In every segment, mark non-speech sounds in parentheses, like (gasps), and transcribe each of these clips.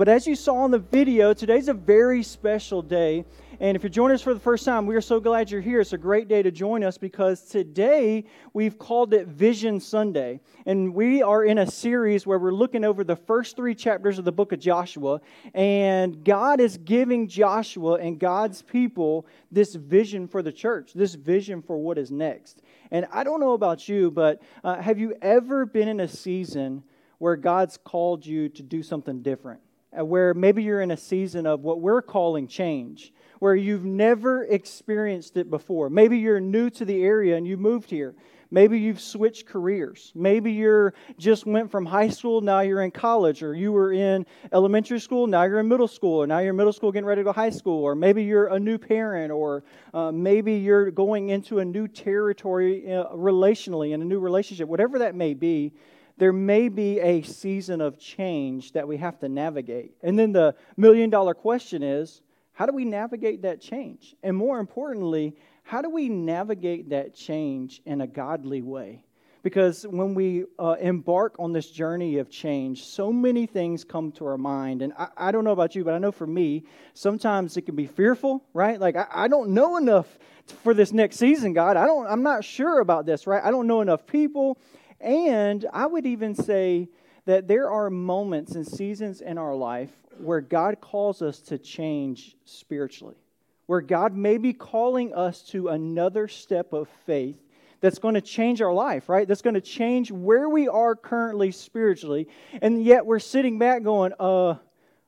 but as you saw in the video, today's a very special day. And if you're joining us for the first time, we are so glad you're here. It's a great day to join us because today we've called it Vision Sunday. And we are in a series where we're looking over the first three chapters of the book of Joshua. And God is giving Joshua and God's people this vision for the church, this vision for what is next. And I don't know about you, but uh, have you ever been in a season where God's called you to do something different? Uh, where maybe you're in a season of what we're calling change where you've never experienced it before. Maybe you're new to the area and you moved here. Maybe you've switched careers. Maybe you're just went from high school, now you're in college, or you were in elementary school, now you're in middle school, or now you're in middle school getting ready to go high school, or maybe you're a new parent, or uh, maybe you're going into a new territory uh, relationally in a new relationship. Whatever that may be, there may be a season of change that we have to navigate. And then the million dollar question is how do we navigate that change? And more importantly, how do we navigate that change in a godly way? Because when we uh, embark on this journey of change, so many things come to our mind. And I, I, don't know about you, but I know for me, sometimes it can be fearful, right? Like, I, I don't know enough for this next season, God. I don't, I'm not sure about this, right? I don't know enough people. And I would even say that there are moments and seasons in our life where God calls us to change spiritually, where God may be calling us to another step of faith that's going to change our life, right? That's going to change where we are currently spiritually. And yet we're sitting back going, uh,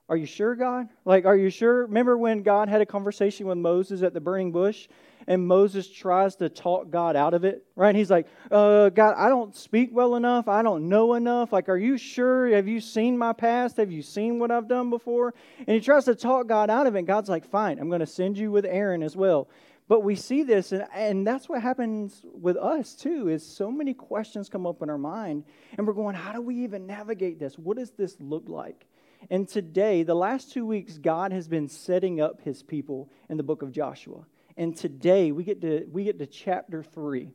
are you sure, God? Like, are you sure? Remember when God had a conversation with Moses at the burning bush? and Moses tries to talk God out of it, right? He's like, uh, God, I don't speak well enough. I don't know enough. Like, are you sure? Have you seen my past? Have you seen what I've done before? And he tries to talk God out of it. And God's like, fine, I'm going to send you with Aaron as well. But we see this, and, and that's what happens with us too, is so many questions come up in our mind, and we're going, how do we even navigate this? What does this look like? And today, the last two weeks, God has been setting up his people in the book of Joshua. And today we get to we get to chapter three.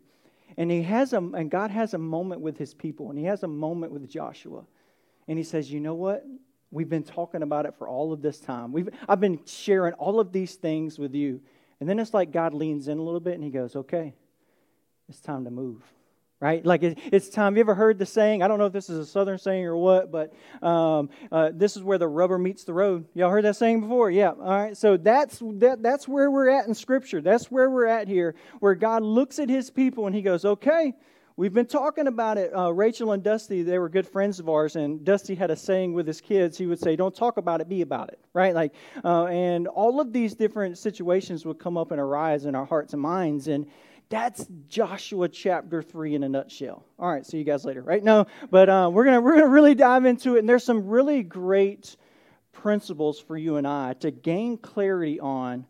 And he has a and God has a moment with his people, and he has a moment with Joshua. And he says, You know what? We've been talking about it for all of this time. We've I've been sharing all of these things with you. And then it's like God leans in a little bit and he goes, Okay, it's time to move right? Like it, it's time. You ever heard the saying? I don't know if this is a southern saying or what, but um, uh, this is where the rubber meets the road. Y'all heard that saying before? Yeah. All right. So that's that, that's where we're at in Scripture. That's where we're at here, where God looks at His people and He goes, "Okay." We've been talking about it. Uh, Rachel and Dusty, they were good friends of ours, and Dusty had a saying with his kids. He would say, "Don't talk about it, be about it." Right? Like, uh, and all of these different situations would come up and arise in our hearts and minds, and that's Joshua chapter 3 in a nutshell. All right, see you guys later, right? No, but uh, we're to we're gonna really dive into it, and there's some really great principles for you and I to gain clarity on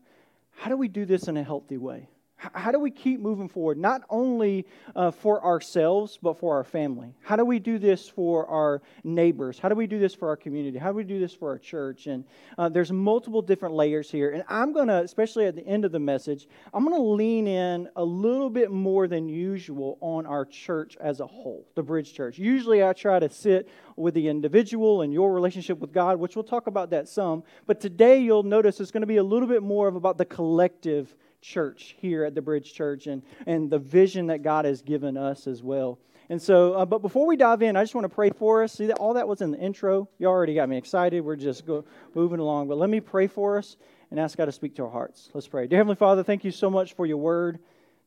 how do we do this in a healthy way? How do we keep moving forward, not only uh, for ourselves, but for our family? How do we do this for our neighbors? How do we do this for our community? How do we do this for our church? And uh, there's multiple different layers here. And I'm going to, especially at the end of the message, I'm going to lean in a little bit more than usual on our church as a whole, the Bridge Church. Usually I try to sit with the individual and your relationship with God, which we'll talk about that some. But today you'll notice it's going to be a little bit more of about the collective church here at the Bridge Church and, and the vision that God has given us as well. And so, uh, but before we dive in, I just want to pray for us. See that all that was in the intro. You already got me excited. We're just go, moving along. But let me pray for us and ask God to speak to our hearts. Let's pray. Dear Heavenly Father, thank you so much for your word.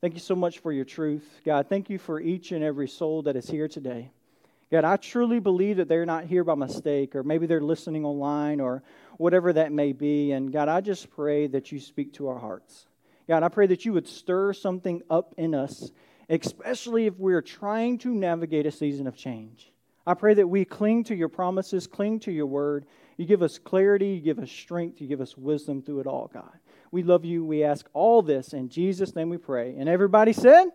Thank you so much for your truth. God, thank you for each and every soul that is here today. God, I truly believe that they're not here by mistake, or maybe they're listening online, or whatever that may be. And God, I just pray that you speak to our hearts. God, I pray that you would stir something up in us, especially if we're trying to navigate a season of change. I pray that we cling to your promises, cling to your word. You give us clarity, you give us strength, you give us wisdom through it all, God. We love you. We ask all this in Jesus' name we pray. And everybody said,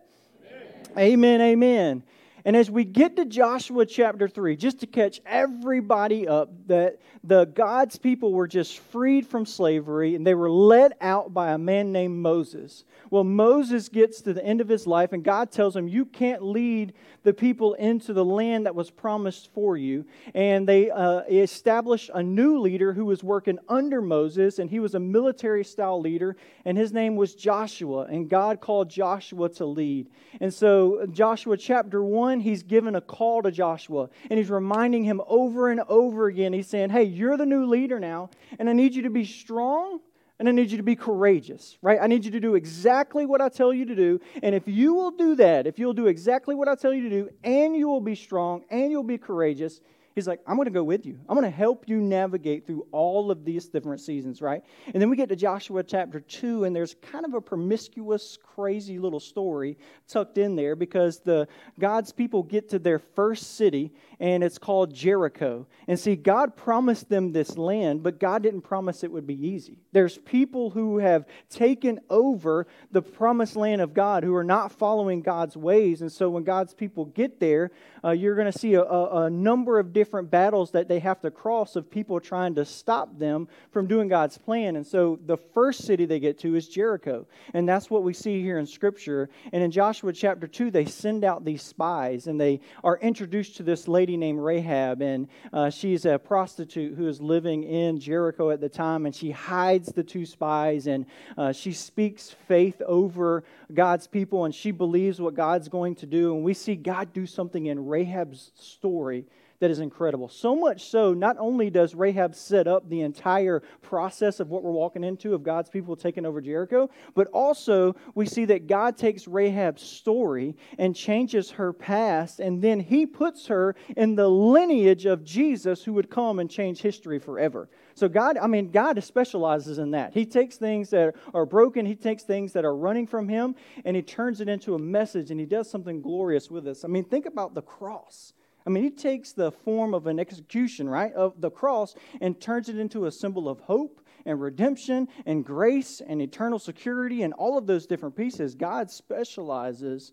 Amen, amen. amen. And as we get to Joshua chapter 3, just to catch everybody up, that the God's people were just freed from slavery and they were led out by a man named Moses. Well, Moses gets to the end of his life, and God tells him, You can't lead the people into the land that was promised for you. And they uh, established a new leader who was working under Moses, and he was a military style leader, and his name was Joshua. And God called Joshua to lead. And so, Joshua chapter 1, he's given a call to Joshua, and he's reminding him over and over again. He's saying, Hey, you're the new leader now, and I need you to be strong and I need you to be courageous, right? I need you to do exactly what I tell you to do. And if you will do that, if you'll do exactly what I tell you to do, and you will be strong and you'll be courageous, He's like, I'm going to go with you. I'm going to help you navigate through all of these different seasons, right? And then we get to Joshua chapter 2, and there's kind of a promiscuous, crazy little story tucked in there because the God's people get to their first city, and it's called Jericho. And see, God promised them this land, but God didn't promise it would be easy. There's people who have taken over the promised land of God who are not following God's ways. And so when God's people get there, uh, you're going to see a, a, a number of different different battles that they have to cross of people trying to stop them from doing God's plan. And so the first city they get to is Jericho. And that's what we see here in Scripture. And in Joshua chapter 2, they send out these spies and they are introduced to this lady named Rahab. And uh, she's a prostitute who is living in Jericho at the time. And she hides the two spies and uh, she speaks faith over God's people and she believes what God's going to do. And we see God do something in Rahab's story that is incredible. So much so, not only does Rahab set up the entire process of what we're walking into of God's people taking over Jericho, but also we see that God takes Rahab's story and changes her past, and then he puts her in the lineage of Jesus who would come and change history forever. So God, I mean, God specializes in that. He takes things that are broken, He takes things that are running from Him, and He turns it into a message, and He does something glorious with us. I mean, think about the cross. I mean, he takes the form of an execution, right, of the cross and turns it into a symbol of hope and redemption and grace and eternal security and all of those different pieces. God specializes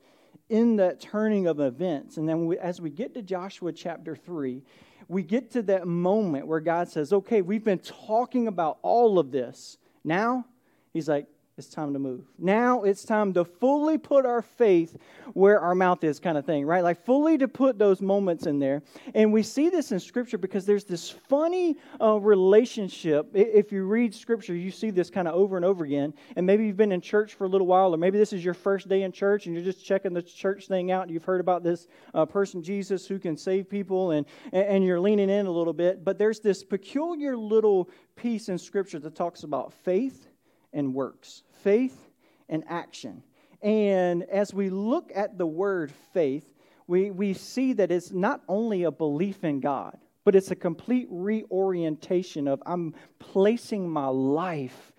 in that turning of events. And then we, as we get to Joshua chapter 3, we get to that moment where God says, okay, we've been talking about all of this. Now, he's like, it's time to move. Now it's time to fully put our faith where our mouth is, kind of thing, right? Like fully to put those moments in there. And we see this in Scripture because there's this funny uh, relationship. If you read Scripture, you see this kind of over and over again. And maybe you've been in church for a little while, or maybe this is your first day in church and you're just checking the church thing out. And you've heard about this uh, person, Jesus, who can save people, and, and you're leaning in a little bit. But there's this peculiar little piece in Scripture that talks about faith and works, faith and action. And as we look at the word faith, we, we see that it's not only a belief in God, but it's a complete reorientation of I'm placing my life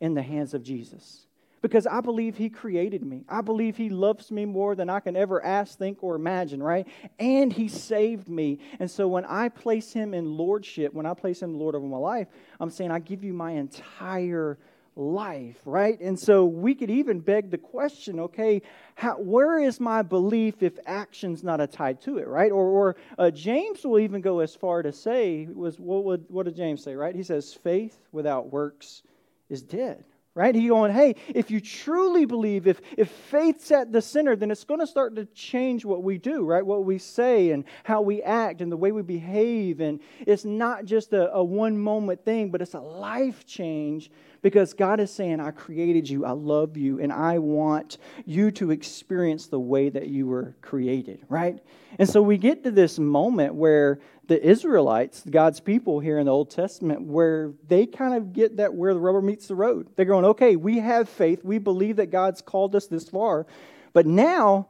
in the hands of Jesus. Because I believe He created me. I believe He loves me more than I can ever ask, think, or imagine, right? And He saved me. And so when I place Him in lordship, when I place Him Lord over my life, I'm saying, I give you my entire life, right? And so we could even beg the question, okay, how, where is my belief if action's not tied to it, right? Or, or uh, James will even go as far to say, was what would what did James say, right? He says, faith without works is dead. Right? He going, hey, if you truly believe, if, if faith's at the center, then it's going to start to change what we do, right? What we say and how we act and the way we behave. And it's not just a, a one moment thing, but it's a life change because God is saying, I created you, I love you, and I want you to experience the way that you were created, right? And so we get to this moment where the Israelites, God's people here in the Old Testament, where they kind of get that where the rubber meets the road. They're going, okay, we have faith, we believe that God's called us this far, but now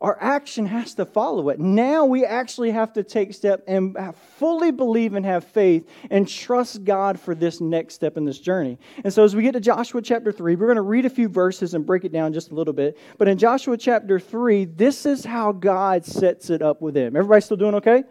our action has to follow it. Now we actually have to take step and fully believe and have faith and trust God for this next step in this journey. And so as we get to Joshua chapter 3, we're going to read a few verses and break it down just a little bit. But in Joshua chapter 3, this is how God sets it up with them. Everybody still doing okay?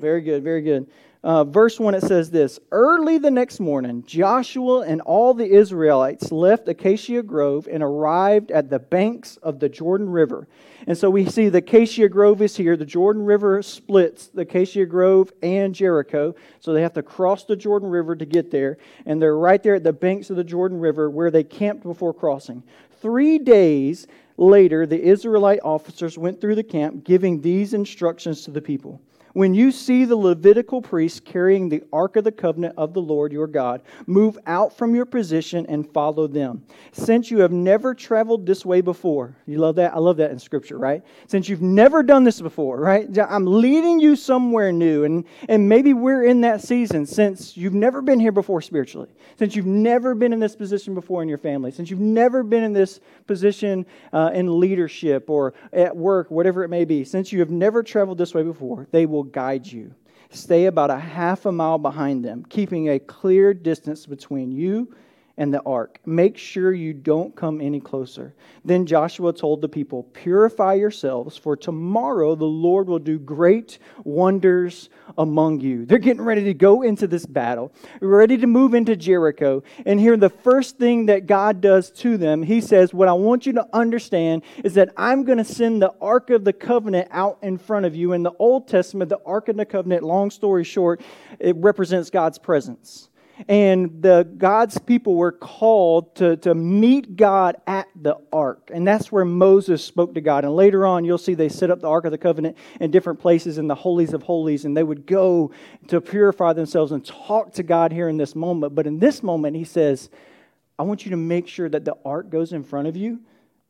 Very good, very good. Uh, verse 1, it says this Early the next morning, Joshua and all the Israelites left Acacia Grove and arrived at the banks of the Jordan River. And so we see the Acacia Grove is here. The Jordan River splits the Acacia Grove and Jericho. So they have to cross the Jordan River to get there. And they're right there at the banks of the Jordan River where they camped before crossing. Three days later, the Israelite officers went through the camp giving these instructions to the people. When you see the Levitical priests carrying the Ark of the Covenant of the Lord your God, move out from your position and follow them. Since you have never traveled this way before. You love that? I love that in Scripture, right? Since you've never done this before, right? I'm leading you somewhere new. And, and maybe we're in that season since you've never been here before spiritually, since you've never been in this position before in your family, since you've never been in this position uh, in leadership or at work, whatever it may be, since you have never traveled this way before, they will will guide you. Stay about a half a mile behind them, keeping a clear distance between you and the ark. Make sure you don't come any closer. Then Joshua told the people, Purify yourselves, for tomorrow the Lord will do great wonders among you. They're getting ready to go into this battle, ready to move into Jericho. And here, the first thing that God does to them, He says, What I want you to understand is that I'm going to send the Ark of the Covenant out in front of you. In the Old Testament, the Ark of the Covenant, long story short, it represents God's presence and the God's people were called to, to meet God at the ark. And that's where Moses spoke to God. And later on, you'll see they set up the Ark of the Covenant in different places in the holies of holies, and they would go to purify themselves and talk to God here in this moment. But in this moment, he says, I want you to make sure that the ark goes in front of you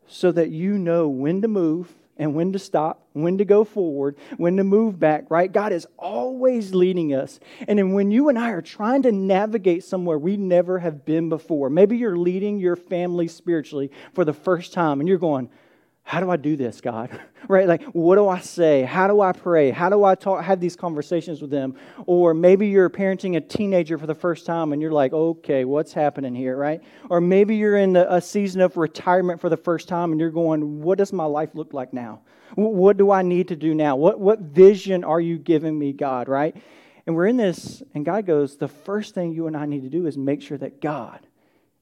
so that you know when to move and when to stop, when to go forward, when to move back, right? God is always leading us. And then when you and I are trying to navigate somewhere we never have been before, maybe you're leading your family spiritually for the first time and you're going, how do I do this, God? (laughs) right? Like, what do I say? How do I pray? How do I talk, have these conversations with them? Or maybe you're parenting a teenager for the first time and you're like, okay, what's happening here, right? Or maybe you're in a season of retirement for the first time and you're going, what does my life look like now? What do I need to do now? What, what vision are you giving me, God, right? And we're in this, and God goes, the first thing you and I need to do is make sure that God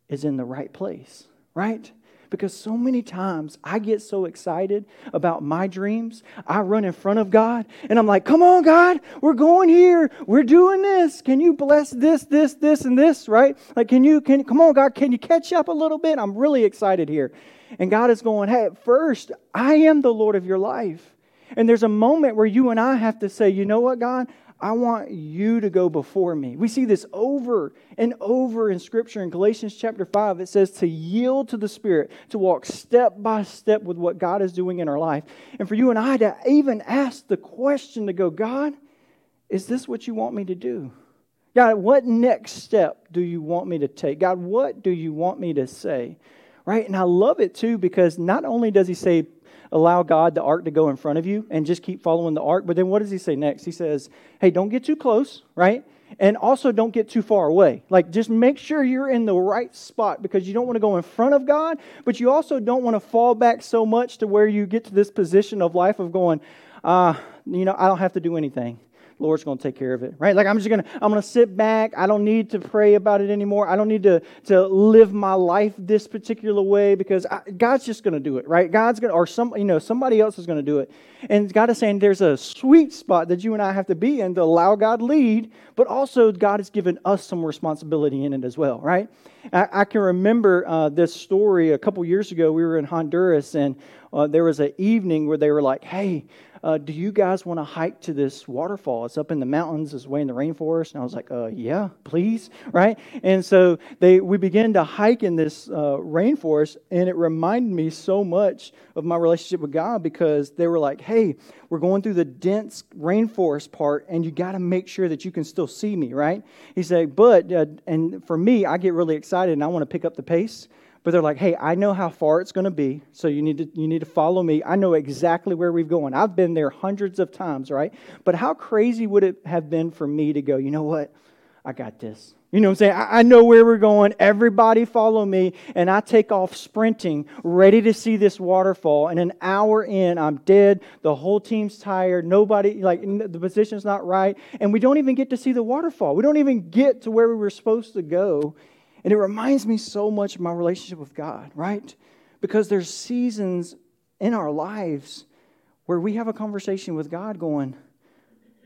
is in the right place, right? Because so many times I get so excited about my dreams. I run in front of God and I'm like, come on, God, we're going here. We're doing this. Can you bless this, this, this, and this, right? Like, can you, can, come on, God, can you catch up a little bit? I'm really excited here. And God is going, hey, first, I am the Lord of your life. And there's a moment where you and I have to say, you know what, God? I want you to go before me. We see this over and over in Scripture. In Galatians chapter 5, it says to yield to the Spirit, to walk step by step with what God is doing in our life. And for you and I to even ask the question to go, God, is this what you want me to do? God, what next step do you want me to take? God, what do you want me to say? Right? And I love it too because not only does he say, allow God, the ark, to go in front of you and just keep following the ark. But then what does he say next? He says, hey, don't get too close, right? And also don't get too far away. Like just make sure you're in the right spot because you don't want to go in front of God, but you also don't want to fall back so much to where you get to this position of life of going, uh, you know, I don't have to do anything. Lord's going to take care of it, right? Like I'm just going to, I'm going to sit back. I don't need to pray about it anymore. I don't need to, to live my life this particular way because I, God's just going to do it, right? God's going to, or some, you know, somebody else is going to do it. And God is saying there's a sweet spot that you and I have to be in to allow God lead, but also God has given us some responsibility in it as well, right? I, I can remember uh, this story a couple years ago. We were in Honduras and uh, there was an evening where they were like, hey, uh, do you guys want to hike to this waterfall? It's up in the mountains, it's way in the rainforest. And I was like, uh, yeah, please, (laughs) right? And so they we began to hike in this uh, rainforest, and it reminded me so much of my relationship with God because they were like, hey, we're going through the dense rainforest part, and you got to make sure that you can still see me, right? He said, but, uh, and for me, I get really excited and I want to pick up the pace but they're like, hey, I know how far it's going to be, so you need to you need to follow me. I know exactly where we're going. I've been there hundreds of times, right? But how crazy would it have been for me to go? You know what? I got this. You know what I'm saying? I, I know where we're going. Everybody follow me. And I take off sprinting, ready to see this waterfall. And an hour in, I'm dead. The whole team's tired. Nobody, like, the position's not right. And we don't even get to see the waterfall. We don't even get to where we were supposed to go. And it reminds me so much of my relationship with God, right? Because there's seasons in our lives where we have a conversation with God going,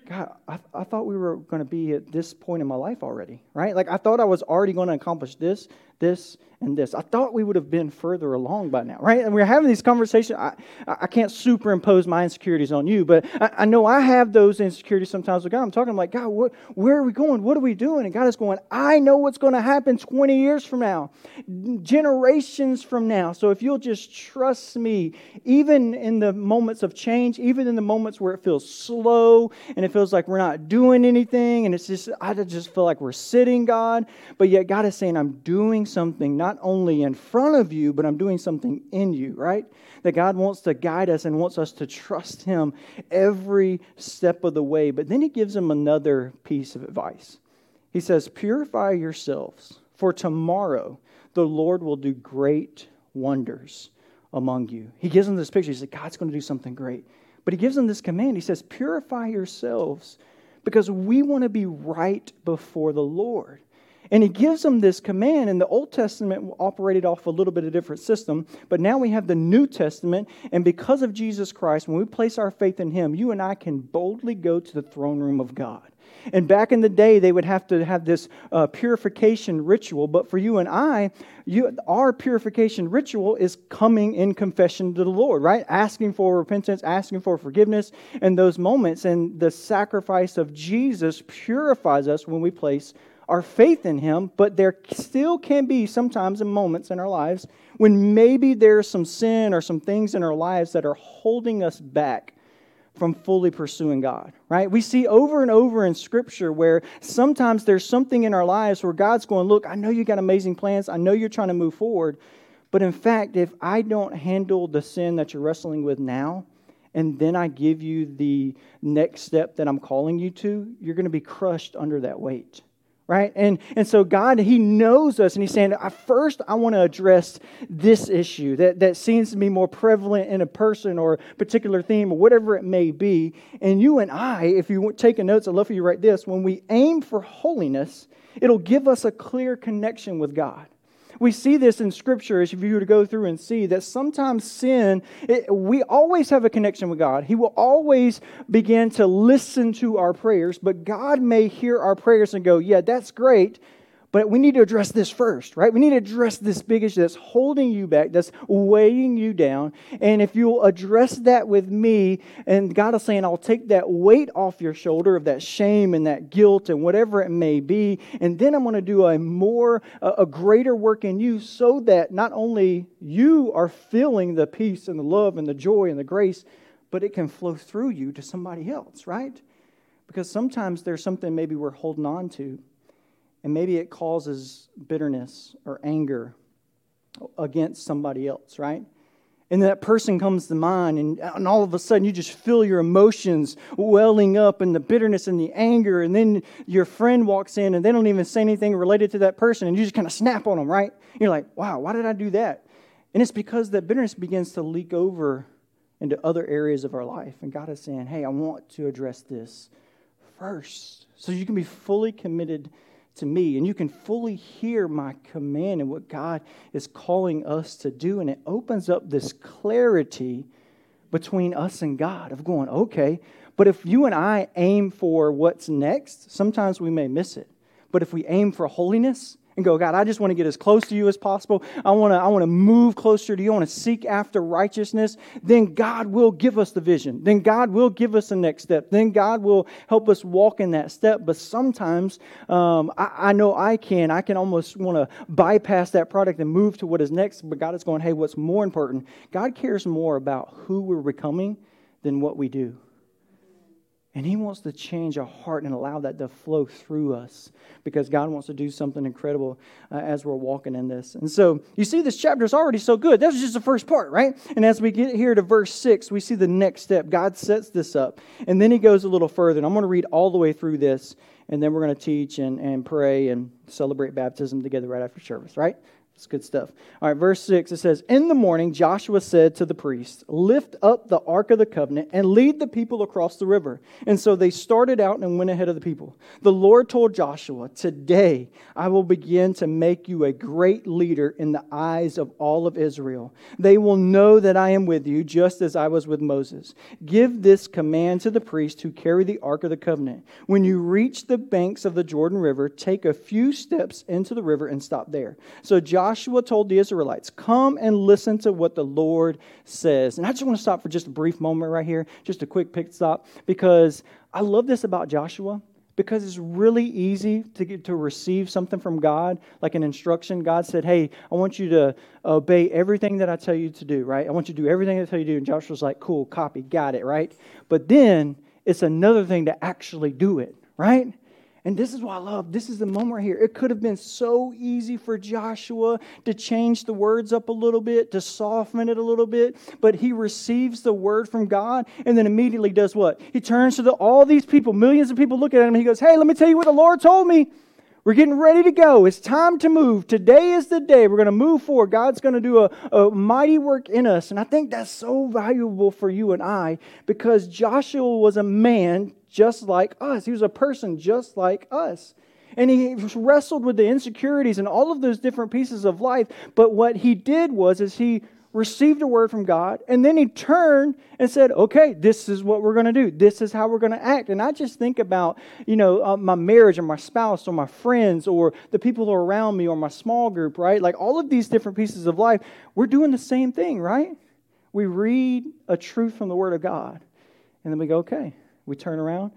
God, I, I thought we were going to be at this point in my life already, right? Like, I thought I was already going to accomplish this, this, and this. I thought we would have been further along by now, right? And we're having these conversations. I, I can't superimpose my insecurities on you, but I, I know I have those insecurities sometimes with God. I'm talking I'm like, God, what, where are we going? What are we doing? And God is going, I know what's going to happen 20 years from now, generations from now. So if you'll just trust me, even in the moments of change, even in the moments where it feels slow and it feels like we're not doing anything, and it's just, I just feel like we're sitting, God, but yet God is saying, I'm doing something not only in front of you, but I'm doing something in you, right? That God wants to guide us and wants us to trust Him every step of the way. But then He gives them another piece of advice. He says, Purify yourselves, for tomorrow the Lord will do great wonders among you. He gives them this picture. He says, God's going to do something great. But He gives them this command. He says, Purify yourselves because we want to be right before the Lord. And he gives them this command. And the Old Testament operated off a little bit of different system, but now we have the New Testament. And because of Jesus Christ, when we place our faith in him, you and I can boldly go to the throne room of God. And back in the day, they would have to have this uh, purification ritual. But for you and I, you, our purification ritual is coming in confession to the Lord, right? Asking for repentance, asking for forgiveness in those moments. And the sacrifice of Jesus purifies us when we place our faith in Him, but there still can be sometimes in moments in our lives when maybe there's some sin or some things in our lives that are holding us back from fully pursuing God, right? We see over and over in Scripture where sometimes there's something in our lives where God's going, Look, I know you got amazing plans, I know you're trying to move forward, but in fact, if I don't handle the sin that you're wrestling with now, and then I give you the next step that I'm calling you to, you're going to be crushed under that weight right? And, and so God, He knows us, and He's saying, first, I want to address this issue that, that seems to be more prevalent in a person or a particular theme or whatever it may be. And you and I, if you take a notes, I'd love for you to write this when we aim for holiness, it'll give us a clear connection with God. We see this in Scripture if you were to go through and see that sometimes sin, it, we always have a connection with God. He will always begin to listen to our prayers, but God may hear our prayers and go, Yeah, that's great, but we need to address this first, right? We need to address this big issue that's holding you back, that's weighing you down. And if you'll address that with me, and God is saying, I'll take that weight off your shoulder of that shame and that guilt and whatever it may be, and then I'm going to do a more, a greater work in you so that not only you are feeling the peace and the love and the joy and the grace, but it can flow through you to somebody else, right? Because sometimes there's something maybe we're holding on to and maybe it causes bitterness or anger against somebody else, right? And that person comes to mind, and, and all of a sudden you just feel your emotions welling up and the bitterness and the anger. And then your friend walks in and they don't even say anything related to that person, and you just kind of snap on them, right? You're like, wow, why did I do that? And it's because that bitterness begins to leak over into other areas of our life. And God is saying, hey, I want to address this first so you can be fully committed to me, and you can fully hear my command and what God is calling us to do. And it opens up this clarity between us and God of going, okay, but if you and I aim for what's next, sometimes we may miss it. But if we aim for holiness, and go, God, I just want to get as close to you as possible. I want to, I want to move closer to you. I want to seek after righteousness. Then God will give us the vision. Then God will give us the next step. Then God will help us walk in that step. But sometimes um, I, I, know I can. I can almost want to bypass that product and move to what is next. But God is going, hey, what's more important? God cares more about who we're becoming than what we do. And He wants to change our heart and allow that to flow through us because God wants to do something incredible uh, as we're walking in this. And so you see, this chapter is already so good. That's just the first part, right? And as we get here to verse 6, we see the next step. God sets this up. And then He goes a little further. And I'm going to read all the way through this. And then we're going to teach and, and pray and celebrate baptism together right after service, right? It's good stuff. All right, verse 6 it says, In the morning, Joshua said to the priests, Lift up the ark of the covenant and lead the people across the river. And so they started out and went ahead of the people. The Lord told Joshua, Today I will begin to make you a great leader in the eyes of all of Israel. They will know that I am with you, just as I was with Moses. Give this command to the priests who carry the ark of the covenant. When you reach the banks of the Jordan River, take a few steps into the river and stop there. So Joshua Joshua told the Israelites, Come and listen to what the Lord says. And I just want to stop for just a brief moment right here, just a quick pit stop, because I love this about Joshua because it's really easy to get to receive something from God, like an instruction. God said, "Hey, I want you to obey everything that I tell you to do." Right? I want you to do everything I tell you to do. And Joshua's like, "Cool, copy, got it." Right? But then it's another thing to actually do it. Right? And this is what I love. This is the moment right here. It could have been so easy for Joshua to change the words up a little bit, to soften it a little bit, but he receives the word from God and then immediately does what? He turns to the, all these people, millions of people looking at him, he goes, Hey, let me tell you what the Lord told me. We're getting ready to go. It's time to move. Today is the day. We're going to move forward. God's going to do a, a mighty work in us. And I think that's so valuable for you and I because Joshua was a man just like us. He was a person just like us. And he wrestled with the insecurities and all of those different pieces of life. But what he did was is he received a word from God, and then he turned and said, Okay, this is what we're going to do. This is how we're going to act. And I just think about, you know, uh, my marriage or my spouse or my friends or the people who are around me or my small group, right? Like all of these different pieces of life, we're doing the same thing, right? We read a truth from the Word of God, and then we go, Okay, we turn around.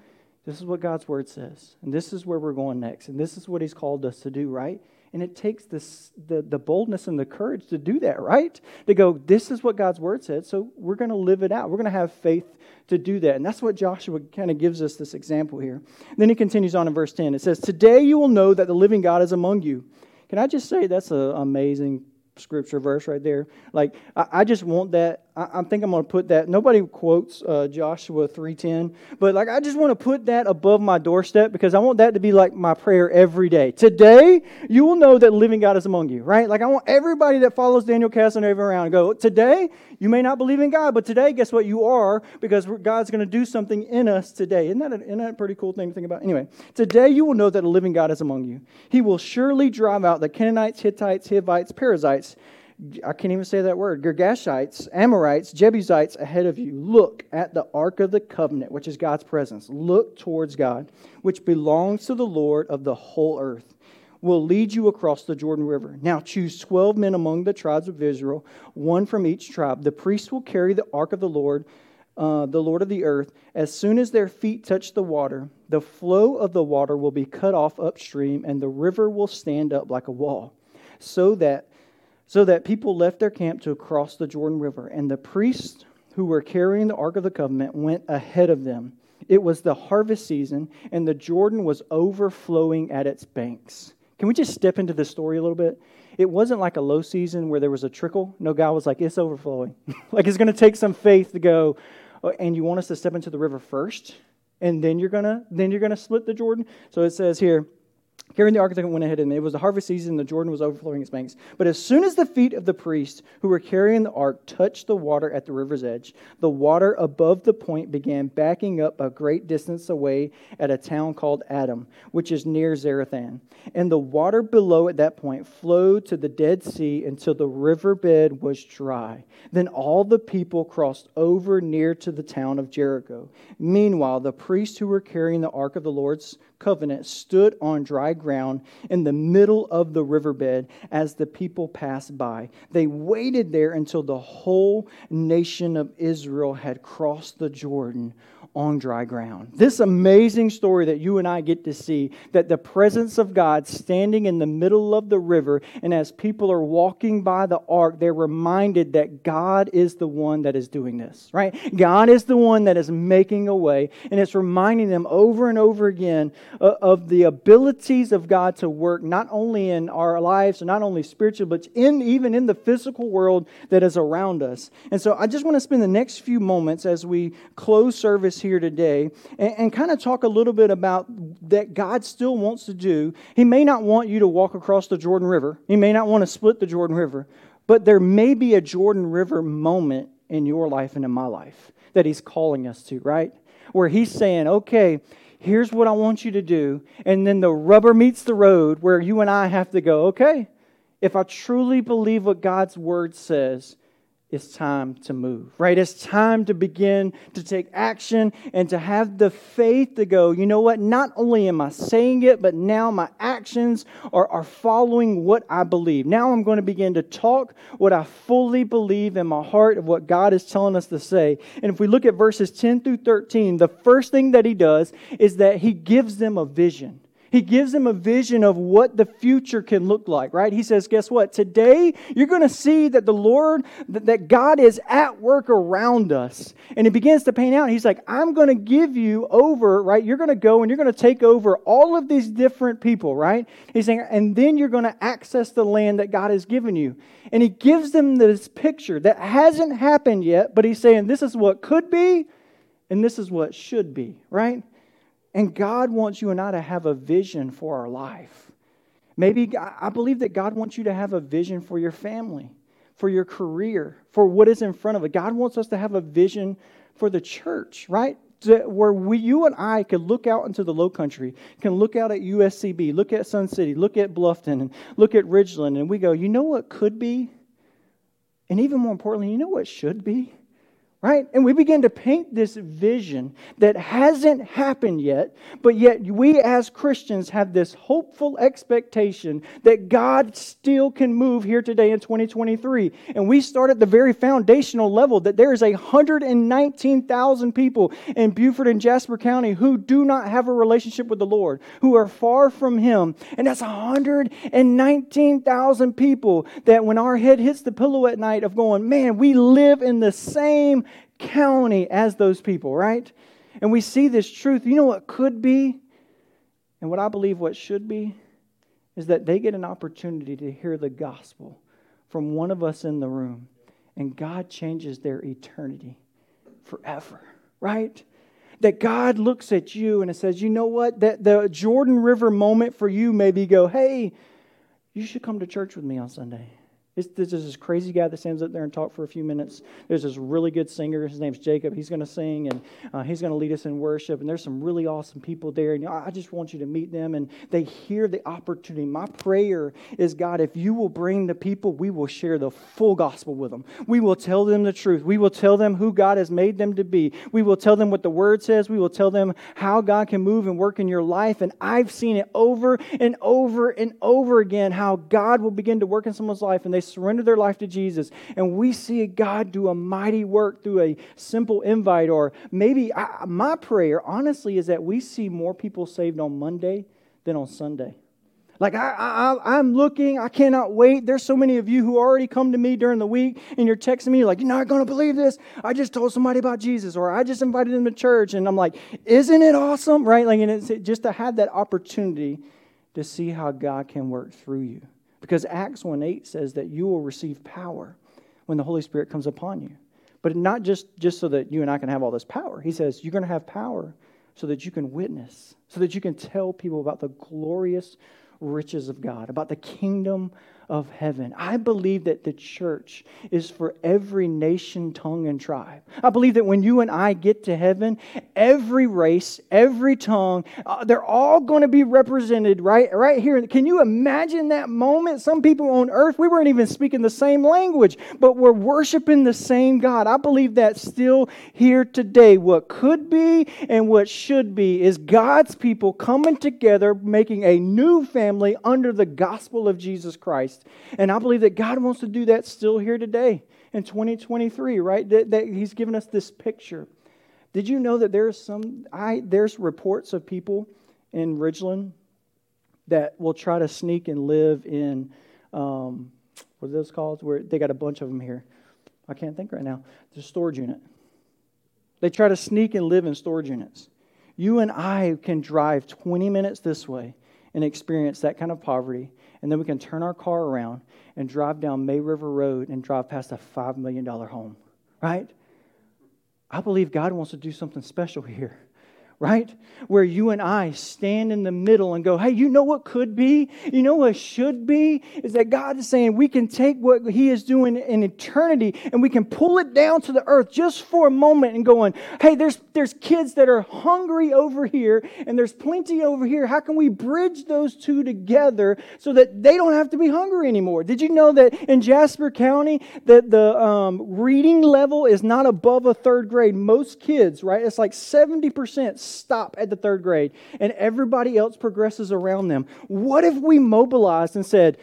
This is what God's Word says, and this is where we're going next, and this is what He's called us to do, right? And it takes this, the, the boldness and the courage to do that, right? To go, this is what God's word said, so we're going to live it out. We're going to have faith to do that. And that's what Joshua kind of gives us this example here. And then he continues on in verse 10. It says, Today you will know that the living God is among you. Can I just say that's an amazing scripture verse right there? Like, I, I just want that I, think I'm going to put that. Nobody quotes uh, Joshua 3:10, but like I just want to put that above my doorstep because I want that to be like my prayer every day. Today, you will know that living God is among you, right? Like I want everybody that follows Daniel Casanova around to go. Today, you may not believe in God, but today, guess what? You are because God's going to do something in us today. Isn't that, a, isn't that a pretty cool thing to think about? Anyway, today you will know that a living God is among you. He will surely drive out the Canaanites, Hittites, Hivites, Perizzites I can't even say that word, Girgashites, Amorites, Jebusites ahead of you. Look at the Ark of the Covenant, which is God's presence. Look towards God, which belongs to the Lord of the whole earth. Will lead you across the Jordan River. Now choose 12 men among the tribes of Israel, one from each tribe. The priests will carry the ark of the Lord, uh, the Lord of the earth. As soon as their feet touch the water, the flow of the water will be cut off upstream, and the river will stand up like a wall, so that so that people left their camp to cross the Jordan River, and the priests who were carrying the Ark of the Covenant went ahead of them. It was the harvest season, and the Jordan was overflowing at its banks. Can we just step into the story a little bit? It wasn't like a low season where there was a trickle. No, God was like, it's overflowing. (laughs) like it's going to take some faith to go, oh, and you want us to step into the river first, and then you're gonna then you're gonna split the Jordan. So it says here, Carrying the ark went ahead, and it was the harvest season, the Jordan was overflowing its banks. But as soon as the feet of the priests who were carrying the ark touched the water at the river's edge, the water above the point began backing up a great distance away at a town called Adam, which is near Zarethan. And the water below at that point flowed to the Dead Sea until the riverbed was dry. Then all the people crossed over near to the town of Jericho. Meanwhile, the priests who were carrying the ark of the Lord's covenant stood on dry ground in the middle of the riverbed as the people passed by. They waited there until the whole nation of Israel had crossed the Jordan on dry ground. This amazing story that you and I get to see that the presence of God standing in the middle of the river, and as people are walking by the ark, they're reminded that God is the one that is doing this, right? God is the one that is making a way, and it's reminding them over and over again uh, of the abilities of God to work not only in our lives, not only spiritually, but in even in the physical world that is around us. And so I just want to spend the next few moments as we close service here today and, and kind of talk a little bit about that God still wants to do. He may not want you to walk across the Jordan River, He may not want to split the Jordan River, but there may be a Jordan River moment in your life and in my life that He's calling us to, right? Where He's saying, okay, here's what I want you to do. And then the rubber meets the road where you and I have to go, okay, if I truly believe what God's word says, it's time to move, right? It's time to begin to take action and to have the faith to go, you know what? Not only am I saying it, but now my actions are, are following what I believe. Now I'm going to begin to talk what I fully believe in my heart of what God is telling us to say. And if we look at verses 10 through 13, the first thing that he does is that he gives them a vision. He gives them a vision of what the future can look like, right? He says, Guess what? Today, you're going to see that the Lord, that God is at work around us. And he begins to paint out. He's like, I'm going to give you over, right? You're going to go and you're going to take over all of these different people, right? He's saying, and then you're going to access the land that God has given you. And he gives them this picture that hasn't happened yet, but he's saying, This is what could be, and this is what should be, right? And God wants you and I to have a vision for our life. Maybe I believe that God wants you to have a vision for your family, for your career, for what is in front of it. God wants us to have a vision for the church, right? where we, you and I could look out into the low country, can look out at USCB, look at Sun City, look at Bluffton, and look at Ridgeland, and we go, you know what could be? And even more importantly, you know what should be? Right? And we begin to paint this vision that hasn't happened yet, but yet we as Christians have this hopeful expectation that God still can move here today in 2023. And we start at the very foundational level that there is 119,000 people in Beaufort and Jasper County who do not have a relationship with the Lord, who are far from Him. And that's 119,000 people that when our head hits the pillow at night of going, man, we live in the same county as those people, right? And we see this truth. You know what could be? And what I believe what should be is that they get an opportunity to hear the gospel from one of us in the room. And God changes their eternity forever, right? That God looks at you and it says, you know what? That the Jordan River moment for you maybe go, hey, you should come to church with me on Sunday. It's, there's this crazy guy that stands up there and talks for a few minutes. There's this really good singer. His name's Jacob. He's going to sing and uh, he's going to lead us in worship. And there's some really awesome people there. And I just want you to meet them. And they hear the opportunity. My prayer is, God, if you will bring the people, we will share the full gospel with them. We will tell them the truth. We will tell them who God has made them to be. We will tell them what the word says. We will tell them how God can move and work in your life. And I've seen it over and over and over again how God will begin to work in someone's life and they surrender their life to Jesus, and we see God do a mighty work through a simple invite, or maybe I, my prayer, honestly, is that we see more people saved on Monday than on Sunday. Like, I, I, I'm looking, I cannot wait. There's so many of you who already come to me during the week and you're texting me, like, you're not going to believe this. I just told somebody about Jesus, or I just invited them to church. And I'm like, isn't it awesome? Right? Like, and it's just to have that opportunity to see how God can work through you. Because Acts 1 8 says that you will receive power when the Holy Spirit comes upon you. But not just, just so that you and I can have all this power. He says you're going to have power so that you can witness, so that you can tell people about the glorious riches of God, about the kingdom of heaven. I believe that the church is for every nation, tongue, and tribe. I believe that when you and I get to heaven, every race, every tongue, uh, they're all going to be represented right, right here. Can you imagine that moment? Some people on earth, we weren't even speaking the same language, but we're worshiping the same God. I believe that's still here today. What could be and what should be is God's people coming together, making a new family under the gospel of Jesus Christ. Christ. And I believe that God wants to do that still here today in 2023, right? That, that He's given us this picture Did you know that there's some I there's reports of people in Ridgeland that will try to sneak and live in um, what are those called? Where they got a bunch of them here. I can't think right now. A storage unit. They try to sneak and live in storage units. You and I can drive 20 minutes this way and experience that kind of poverty, and then we can turn our car around and drive down May River Road and drive past a $5 million home, right? I believe God wants to do something special here right? Where you and I stand in the middle and go, hey, you know what could be? You know what should be? Is that God is saying we can take what He is doing in eternity and we can pull it down to the earth just for a moment and going, hey, there's, there's kids that are hungry over here and there's plenty over here. How can we bridge those two together so that they don't have to be hungry anymore? Did you know that in Jasper County that the um, reading level is not above a third grade? Most kids, right? It's like 70% stop at the third grade and everybody else progresses around them. What if we mobilized and said,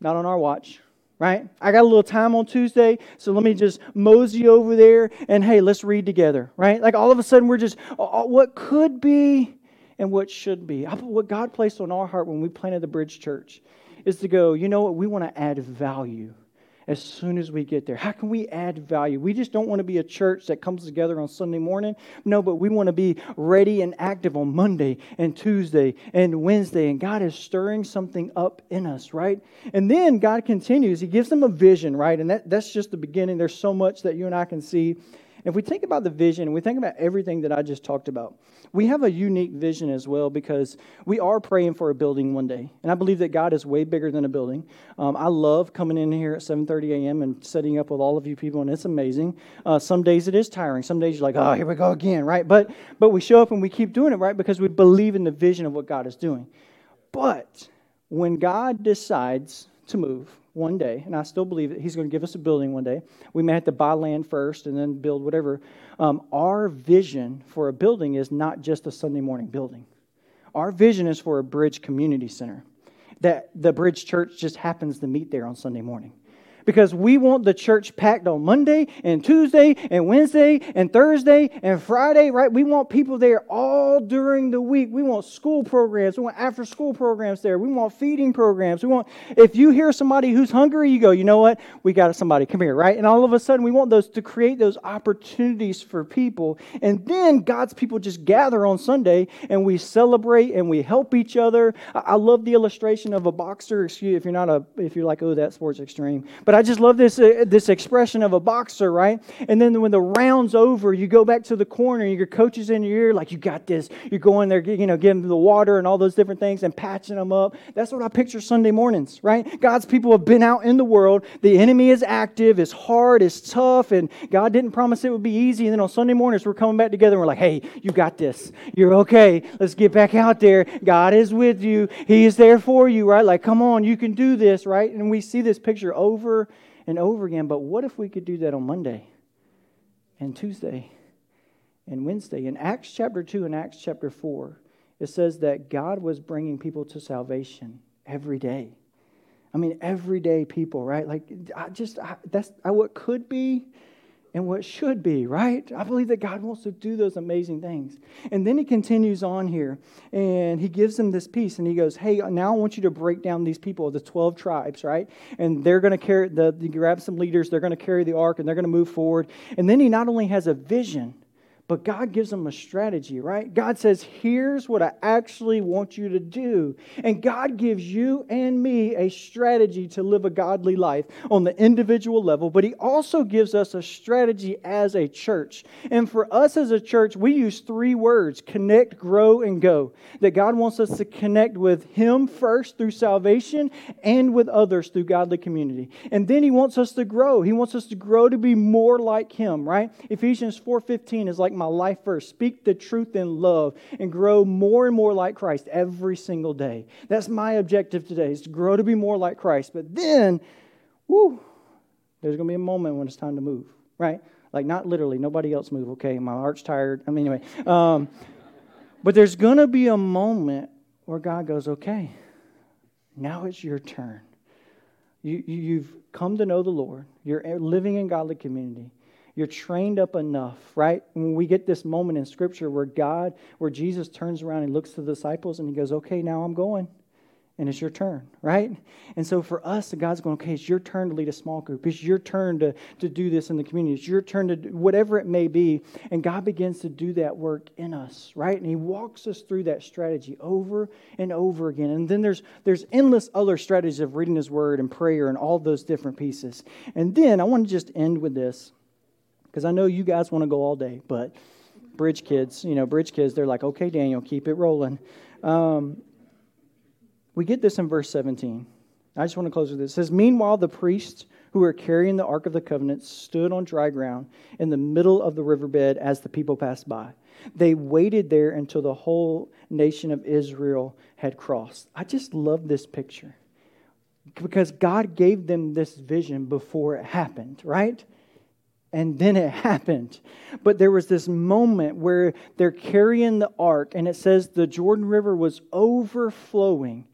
not on our watch? right? I got a little time on Tuesday, so let me just mosey over there and hey, let's read together, right? Like all of a sudden we're just uh, uh, what could be and what should be. What God placed on our heart when we planted the Bridge Church is to go, you know what, we want to add value as soon as we get there. How can we add value? We just don't want to be a church that comes together on Sunday morning. No, but we want to be ready and active on Monday and Tuesday and Wednesday. And God is stirring something up in us, right? And then God continues. He gives them a vision, right? And that, that's just the beginning. There's so much that you and I can see if we think about the vision we think about everything that I just talked about, we have a unique vision as well because we are praying for a building one day, and I believe that God is way bigger than a building. Um, I love coming in here at 7:30 a.m. and setting up with all of you people, and it's amazing. Uh, some days it is tiring. Some days you're like, oh, here we go again, right? But but we show up and we keep doing it, right? Because we believe in the vision of what God is doing. But when God decides to move, one day, and I still believe that He's going to give us a building one day. We may have to buy land first and then build whatever. Um, our vision for a building is not just a Sunday morning building. Our vision is for a bridge community center. That the bridge church just happens to meet there on Sunday morning because we want the church packed on Monday and Tuesday and Wednesday and Thursday and Friday, right? We want people there all during the week. We want school programs. We want after school programs there. We want feeding programs. We want, if you hear somebody who's hungry, you go, you know what? We got somebody. Come here, right? And all of a sudden, we want those to create those opportunities for people. And then God's people just gather on Sunday and we celebrate and we help each other. I love the illustration of a boxer. Excuse if you're not a, if you're like, oh, that sport's extreme. But I just love this, uh, this expression of a boxer, right? And then when the round's over, you go back to the corner, your coach is in your ear, like, you got this. You're going there, you know, giving them the water and all those different things and patching them up. That's what I picture Sunday mornings, right? God's people have been out in the world. The enemy is active, it's hard, it's tough, and God didn't promise it would be easy. And then on Sunday mornings, we're coming back together and we're like, hey, you got this. You're okay. Let's get back out there. God is with you. He is there for you, right? Like, come on, you can do this, right? And we see this picture over and over again. But what if we could do that on Monday and Tuesday and Wednesday? In Acts chapter 2 and Acts chapter 4, it says that God was bringing people to salvation every day. I mean, everyday people, right? Like, I just, I, that's I, what could be and what should be, right? I believe that God wants to do those amazing things. And then he continues on here and he gives them this piece and he goes, Hey, now I want you to break down these people, of the 12 tribes, right? And they're going to carry, the, grab some leaders, they're going to carry the ark and they're going to move forward. And then he not only has a vision, but God gives them a strategy, right? God says, Here's what I actually want you to do. And God gives you and me a strategy to live a godly life on the individual level, but He also gives us a strategy as a church. And for us as a church, we use three words connect, grow, and go. That God wants us to connect with Him first through salvation and with others through godly community. And then He wants us to grow. He wants us to grow to be more like Him, right? Ephesians 4.15 is like my life first, Speak the truth in love and grow more and more like Christ every single day. That's my objective today, is to grow to be more like Christ. But then, whoo, there's going to be a moment when it's time to move, right? Like, not literally, nobody else move, okay? My heart's tired. I mean, anyway. Um, but there's going to be a moment where God goes, okay, now it's your turn. You, you've come to know the Lord. You're living in godly community. You're trained up enough, right? When we get this moment in Scripture where God, where Jesus turns around and looks to the disciples and he goes, Okay, now I'm going and it's your turn, right? And so for us, God's going, okay, it's your turn to lead a small group. It's your turn to, to do this in the community. It's your turn to do whatever it may be. And God begins to do that work in us, right? And He walks us through that strategy over and over again. And then there's, there's endless other strategies of reading His Word and prayer and all those different pieces. And then I want to just end with this because I know you guys want to go all day, but bridge kids, you know, bridge kids, they're like, okay, Daniel, keep it rolling. Um, we get this in verse 17. I just want to close with this. It says, Meanwhile, the priests who were carrying the Ark of the Covenant stood on dry ground in the middle of the riverbed as the people passed by. They waited there until the whole nation of Israel had crossed. I just love this picture because God gave them this vision before it happened, right? And then it (laughs) happened. But there was this moment where they're carrying the ark, and it says the Jordan River was overflowing.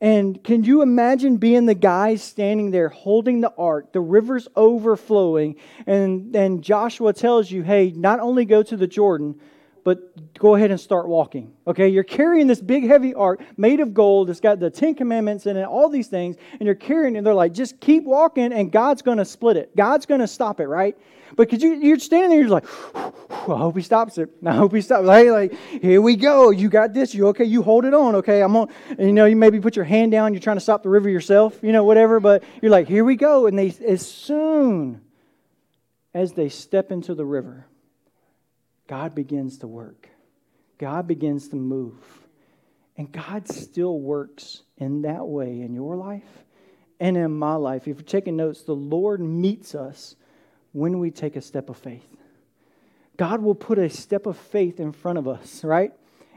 And can you imagine being the guy standing there holding the ark, the river's overflowing, and then Joshua tells you, hey, not only go to the Jordan, but go ahead and start walking. Okay, you're carrying this big heavy ark made of gold. It's got the Ten Commandments in it, all these things, and you're carrying it. And they're like, just keep walking, and God's going to split it. God's going to stop it, right? But could you, you're standing there, you're like, (sighs) I hope he stops it. I hope he stops. Like, like, here we go. You got this. You okay? You hold it on. Okay, I'm on. And, you know, you maybe put your hand down. You're trying to stop the river yourself. You know, whatever. But you're like, here we go. And they, as soon as they step into the river, God begins to work. God begins to move. And God still works in that way in your life and in my life. If you're taking notes, the Lord meets us when we take a step of faith. God will put a step of faith in front of us, right?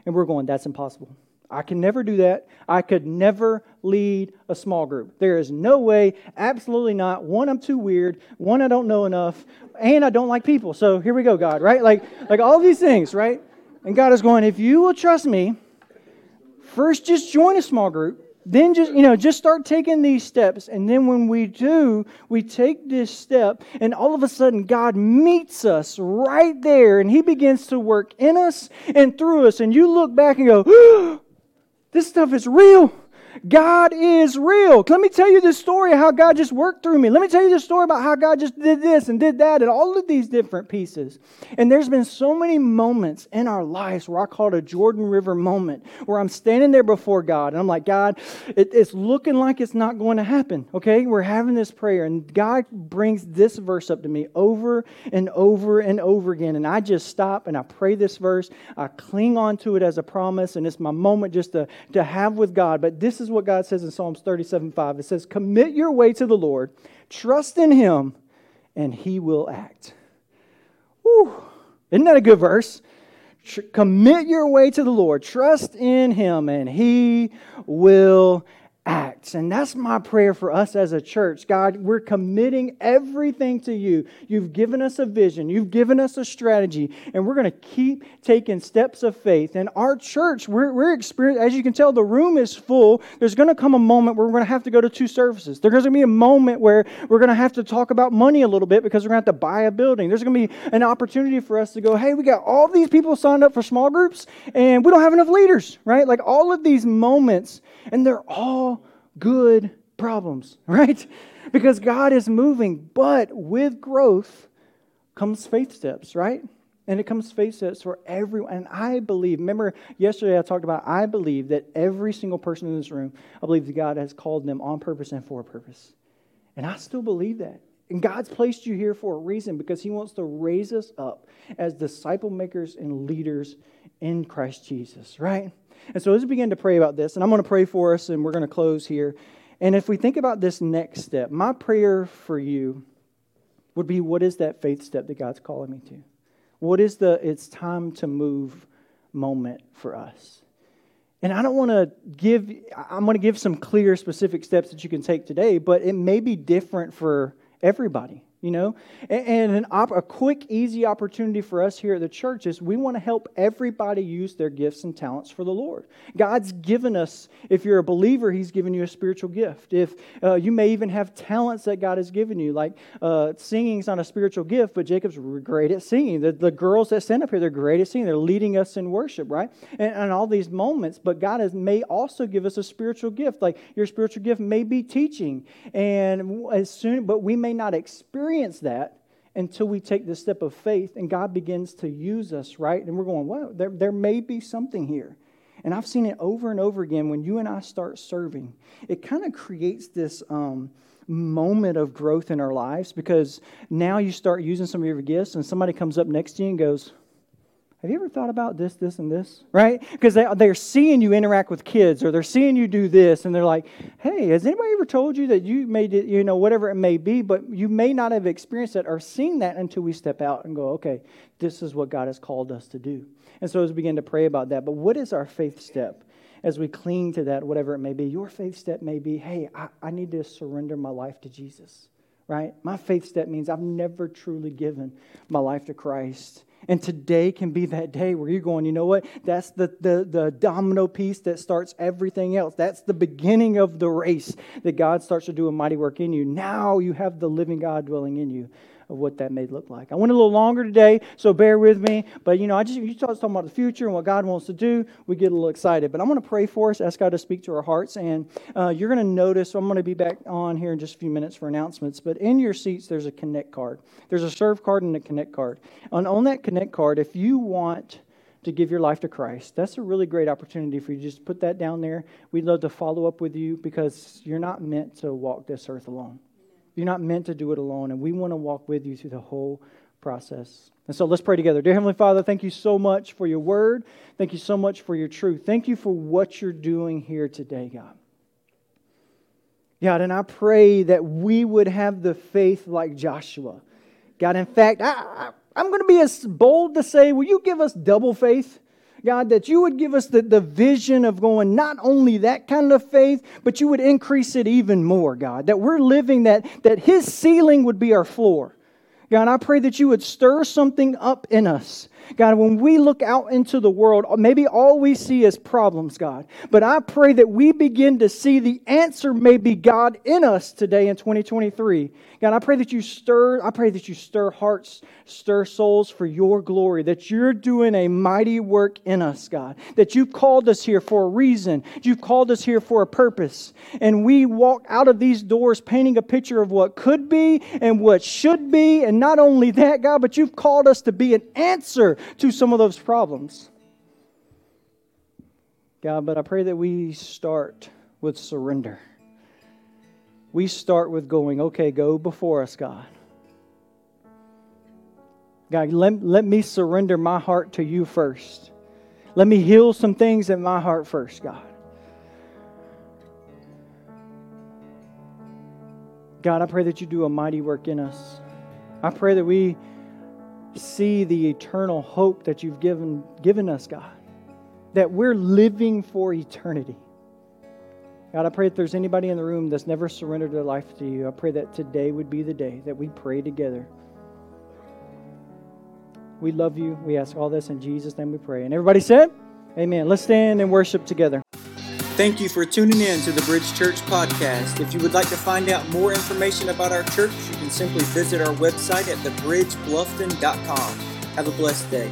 And we're going, that's impossible. I can never do that. I could never lead a small group. There is no way, absolutely not. One, I'm too weird. One, I don't know enough. And I don't like people. So here we go, God, right? Like, like all these things, right? And God is going, if you will trust me, first just join a small group then just you know just start taking these steps and then when we do we take this step and all of a sudden god meets us right there and he begins to work in us and through us and you look back and go (gasps) this stuff is real God is real. Let me tell you this story of how God just worked through me. Let me tell you this story about how God just did this and did that and all of these different pieces. And there's been so many moments in our lives where I call it a Jordan River moment where I'm standing there before God and I'm like, God, it, it's looking like it's not going to happen. Okay? We're having this prayer and God brings this verse up to me over and over and over again. And I just stop and I pray this verse. I cling on to it as a promise and it's my moment just to, to have with God. But this is is what God says in Psalms 37 5. It says, Commit your way to the Lord, trust in Him, and He will act. Whew. Isn't that a good verse? commit your way to the Lord, trust in Him, and He will acts. And that's my prayer for us as a church. God, we're committing everything to you. You've given us a vision, you've given us a strategy, and we're going to keep taking steps of faith. And our church, we're, we're experiencing, as you can tell, the room is full. There's going to come a moment where we're going to have to go to two services. There's going to be a moment where we're going to have to talk about money a little bit because we're going to have to buy a building. There's going to be an opportunity for us to go, hey, we got all these people signed up for small groups, and we don't have enough leaders, right? Like all of these moments, and they're all good problems, (laughs) right? Because God is moving, but with growth comes faith steps, right? And it comes faith steps for everyone. And I believe, remember yesterday I talked about, I believe that every single person in this room, I believe that God has called them on purpose and for a purpose. And I still believe that. And God's placed you here for a reason because He wants to raise us up as disciple makers and leaders in Christ Jesus, right? And so let's begin to pray about this. And I'm going to pray for us, and we're going to close here. And if we think about this next step, my prayer for you would be what is that faith step that God's calling me to? What is the it's time to move moment for us? And I don't want to give, I'm going to give some clear, specific steps that you can take today, but it may be different for everybody. You know? And, an op- a quick, easy opportunity for us here at the church is we want to help everybody use their gifts and talents for the Lord. God's given us, if you're a believer, He's given you a spiritual gift. If uh, you may even have talents that God has given you, like uh, singing is not a spiritual gift, but Jacob's great at singing. The, the girls that stand up here, they're great at singing. They're leading us in worship, right? And, and all these moments, but God has, may also give us a spiritual gift. Like your spiritual gift may be teaching, and as soon, but we may not experience experience that until we take the step of faith and God begins to use us, right? And we're going, well, there, there may be something here. And I've seen it over and over again when you and I start serving. It kind of creates this um, moment of growth in our lives because now you start using some of your gifts, and somebody comes up next to you and goes, have you ever thought about this, this, and this? Right? Because they, they're seeing you interact with kids or they're seeing you do this and they're like, hey, has anybody ever told you that you made it, you know, whatever it may be, but you may not have experienced that or seen that until we step out and go, okay, this is what God has called us to do. And so as we begin to pray about that, but what is our faith step? As we cling to that, whatever it may be, your faith step may be, hey, I, I need to surrender my life to Jesus, right? My faith step means I've never truly given my life to Christ. And today can be that day where you're going, you know what? That's the, the, the domino piece that starts everything else. That's the beginning of the race that God starts to do a mighty work in you. Now you have the living God dwelling in you of what that may look like. I went a little longer today, so bear with me. But you know, I just you start talking about the future and what God wants to do, we get a little excited. But I'm going to pray for us, ask God to speak to our hearts, and uh, you're going to notice. So I'm going to be back on here in just a few minutes for announcements. But in your seats, there's a connect card. There's a serve card and a connect card. And on that connect card, if you want to give your life to Christ. That's a really great opportunity for you. Just put that down there. We'd love to follow up with you because you're not meant to walk this earth alone. You're not meant to do it alone, and we want to walk with you through the whole process. And so let's pray together. Dear Heavenly Father, thank you so much for your word. Thank you so much for your truth. Thank you for what you're doing here today, God. God, and I pray that we would have the faith like Joshua. God, in fact, I, I, am going to be as bold to say, will you give us double faith? God, that you would give us the, the vision of going not only that kind of faith, but you would increase it even more, God. That we're living that, that His ceiling would be our floor. God, I pray that you would stir something up in us God, when we look out into the world, maybe all we see is problems, God. But I pray that we begin to see the answer may be God in us today in 2023. God, I pray that you stir, I pray that you stir hearts, stir souls for your glory, that you're doing a mighty work in us, God. That you've called us here for a reason. You've called us here for a purpose. And we walk out of these doors painting a picture of what could be and what should be. And not only that, God, but you've called us to be an answer to some of those problems. God, but I pray that we start with surrender. We start with going, okay, go before us, God. God, let, let me surrender my heart to you first. Let me heal some things in my heart first, God. God, I pray that you do a mighty work in us. I pray that we see the eternal hope that you've given, given us, God. That we're living for eternity. God, I pray if there's anybody in the room that's never surrendered their life to you, I pray that today would be the day that we pray together. We love you. We ask all this in Jesus' name we pray. And everybody said, Amen. Let's stand and worship together. Thank you for tuning in to the Bridge Church podcast. If you would like to find out more information about our church, you can simply visit our website at thebridgebluffton.com. Have a blessed day.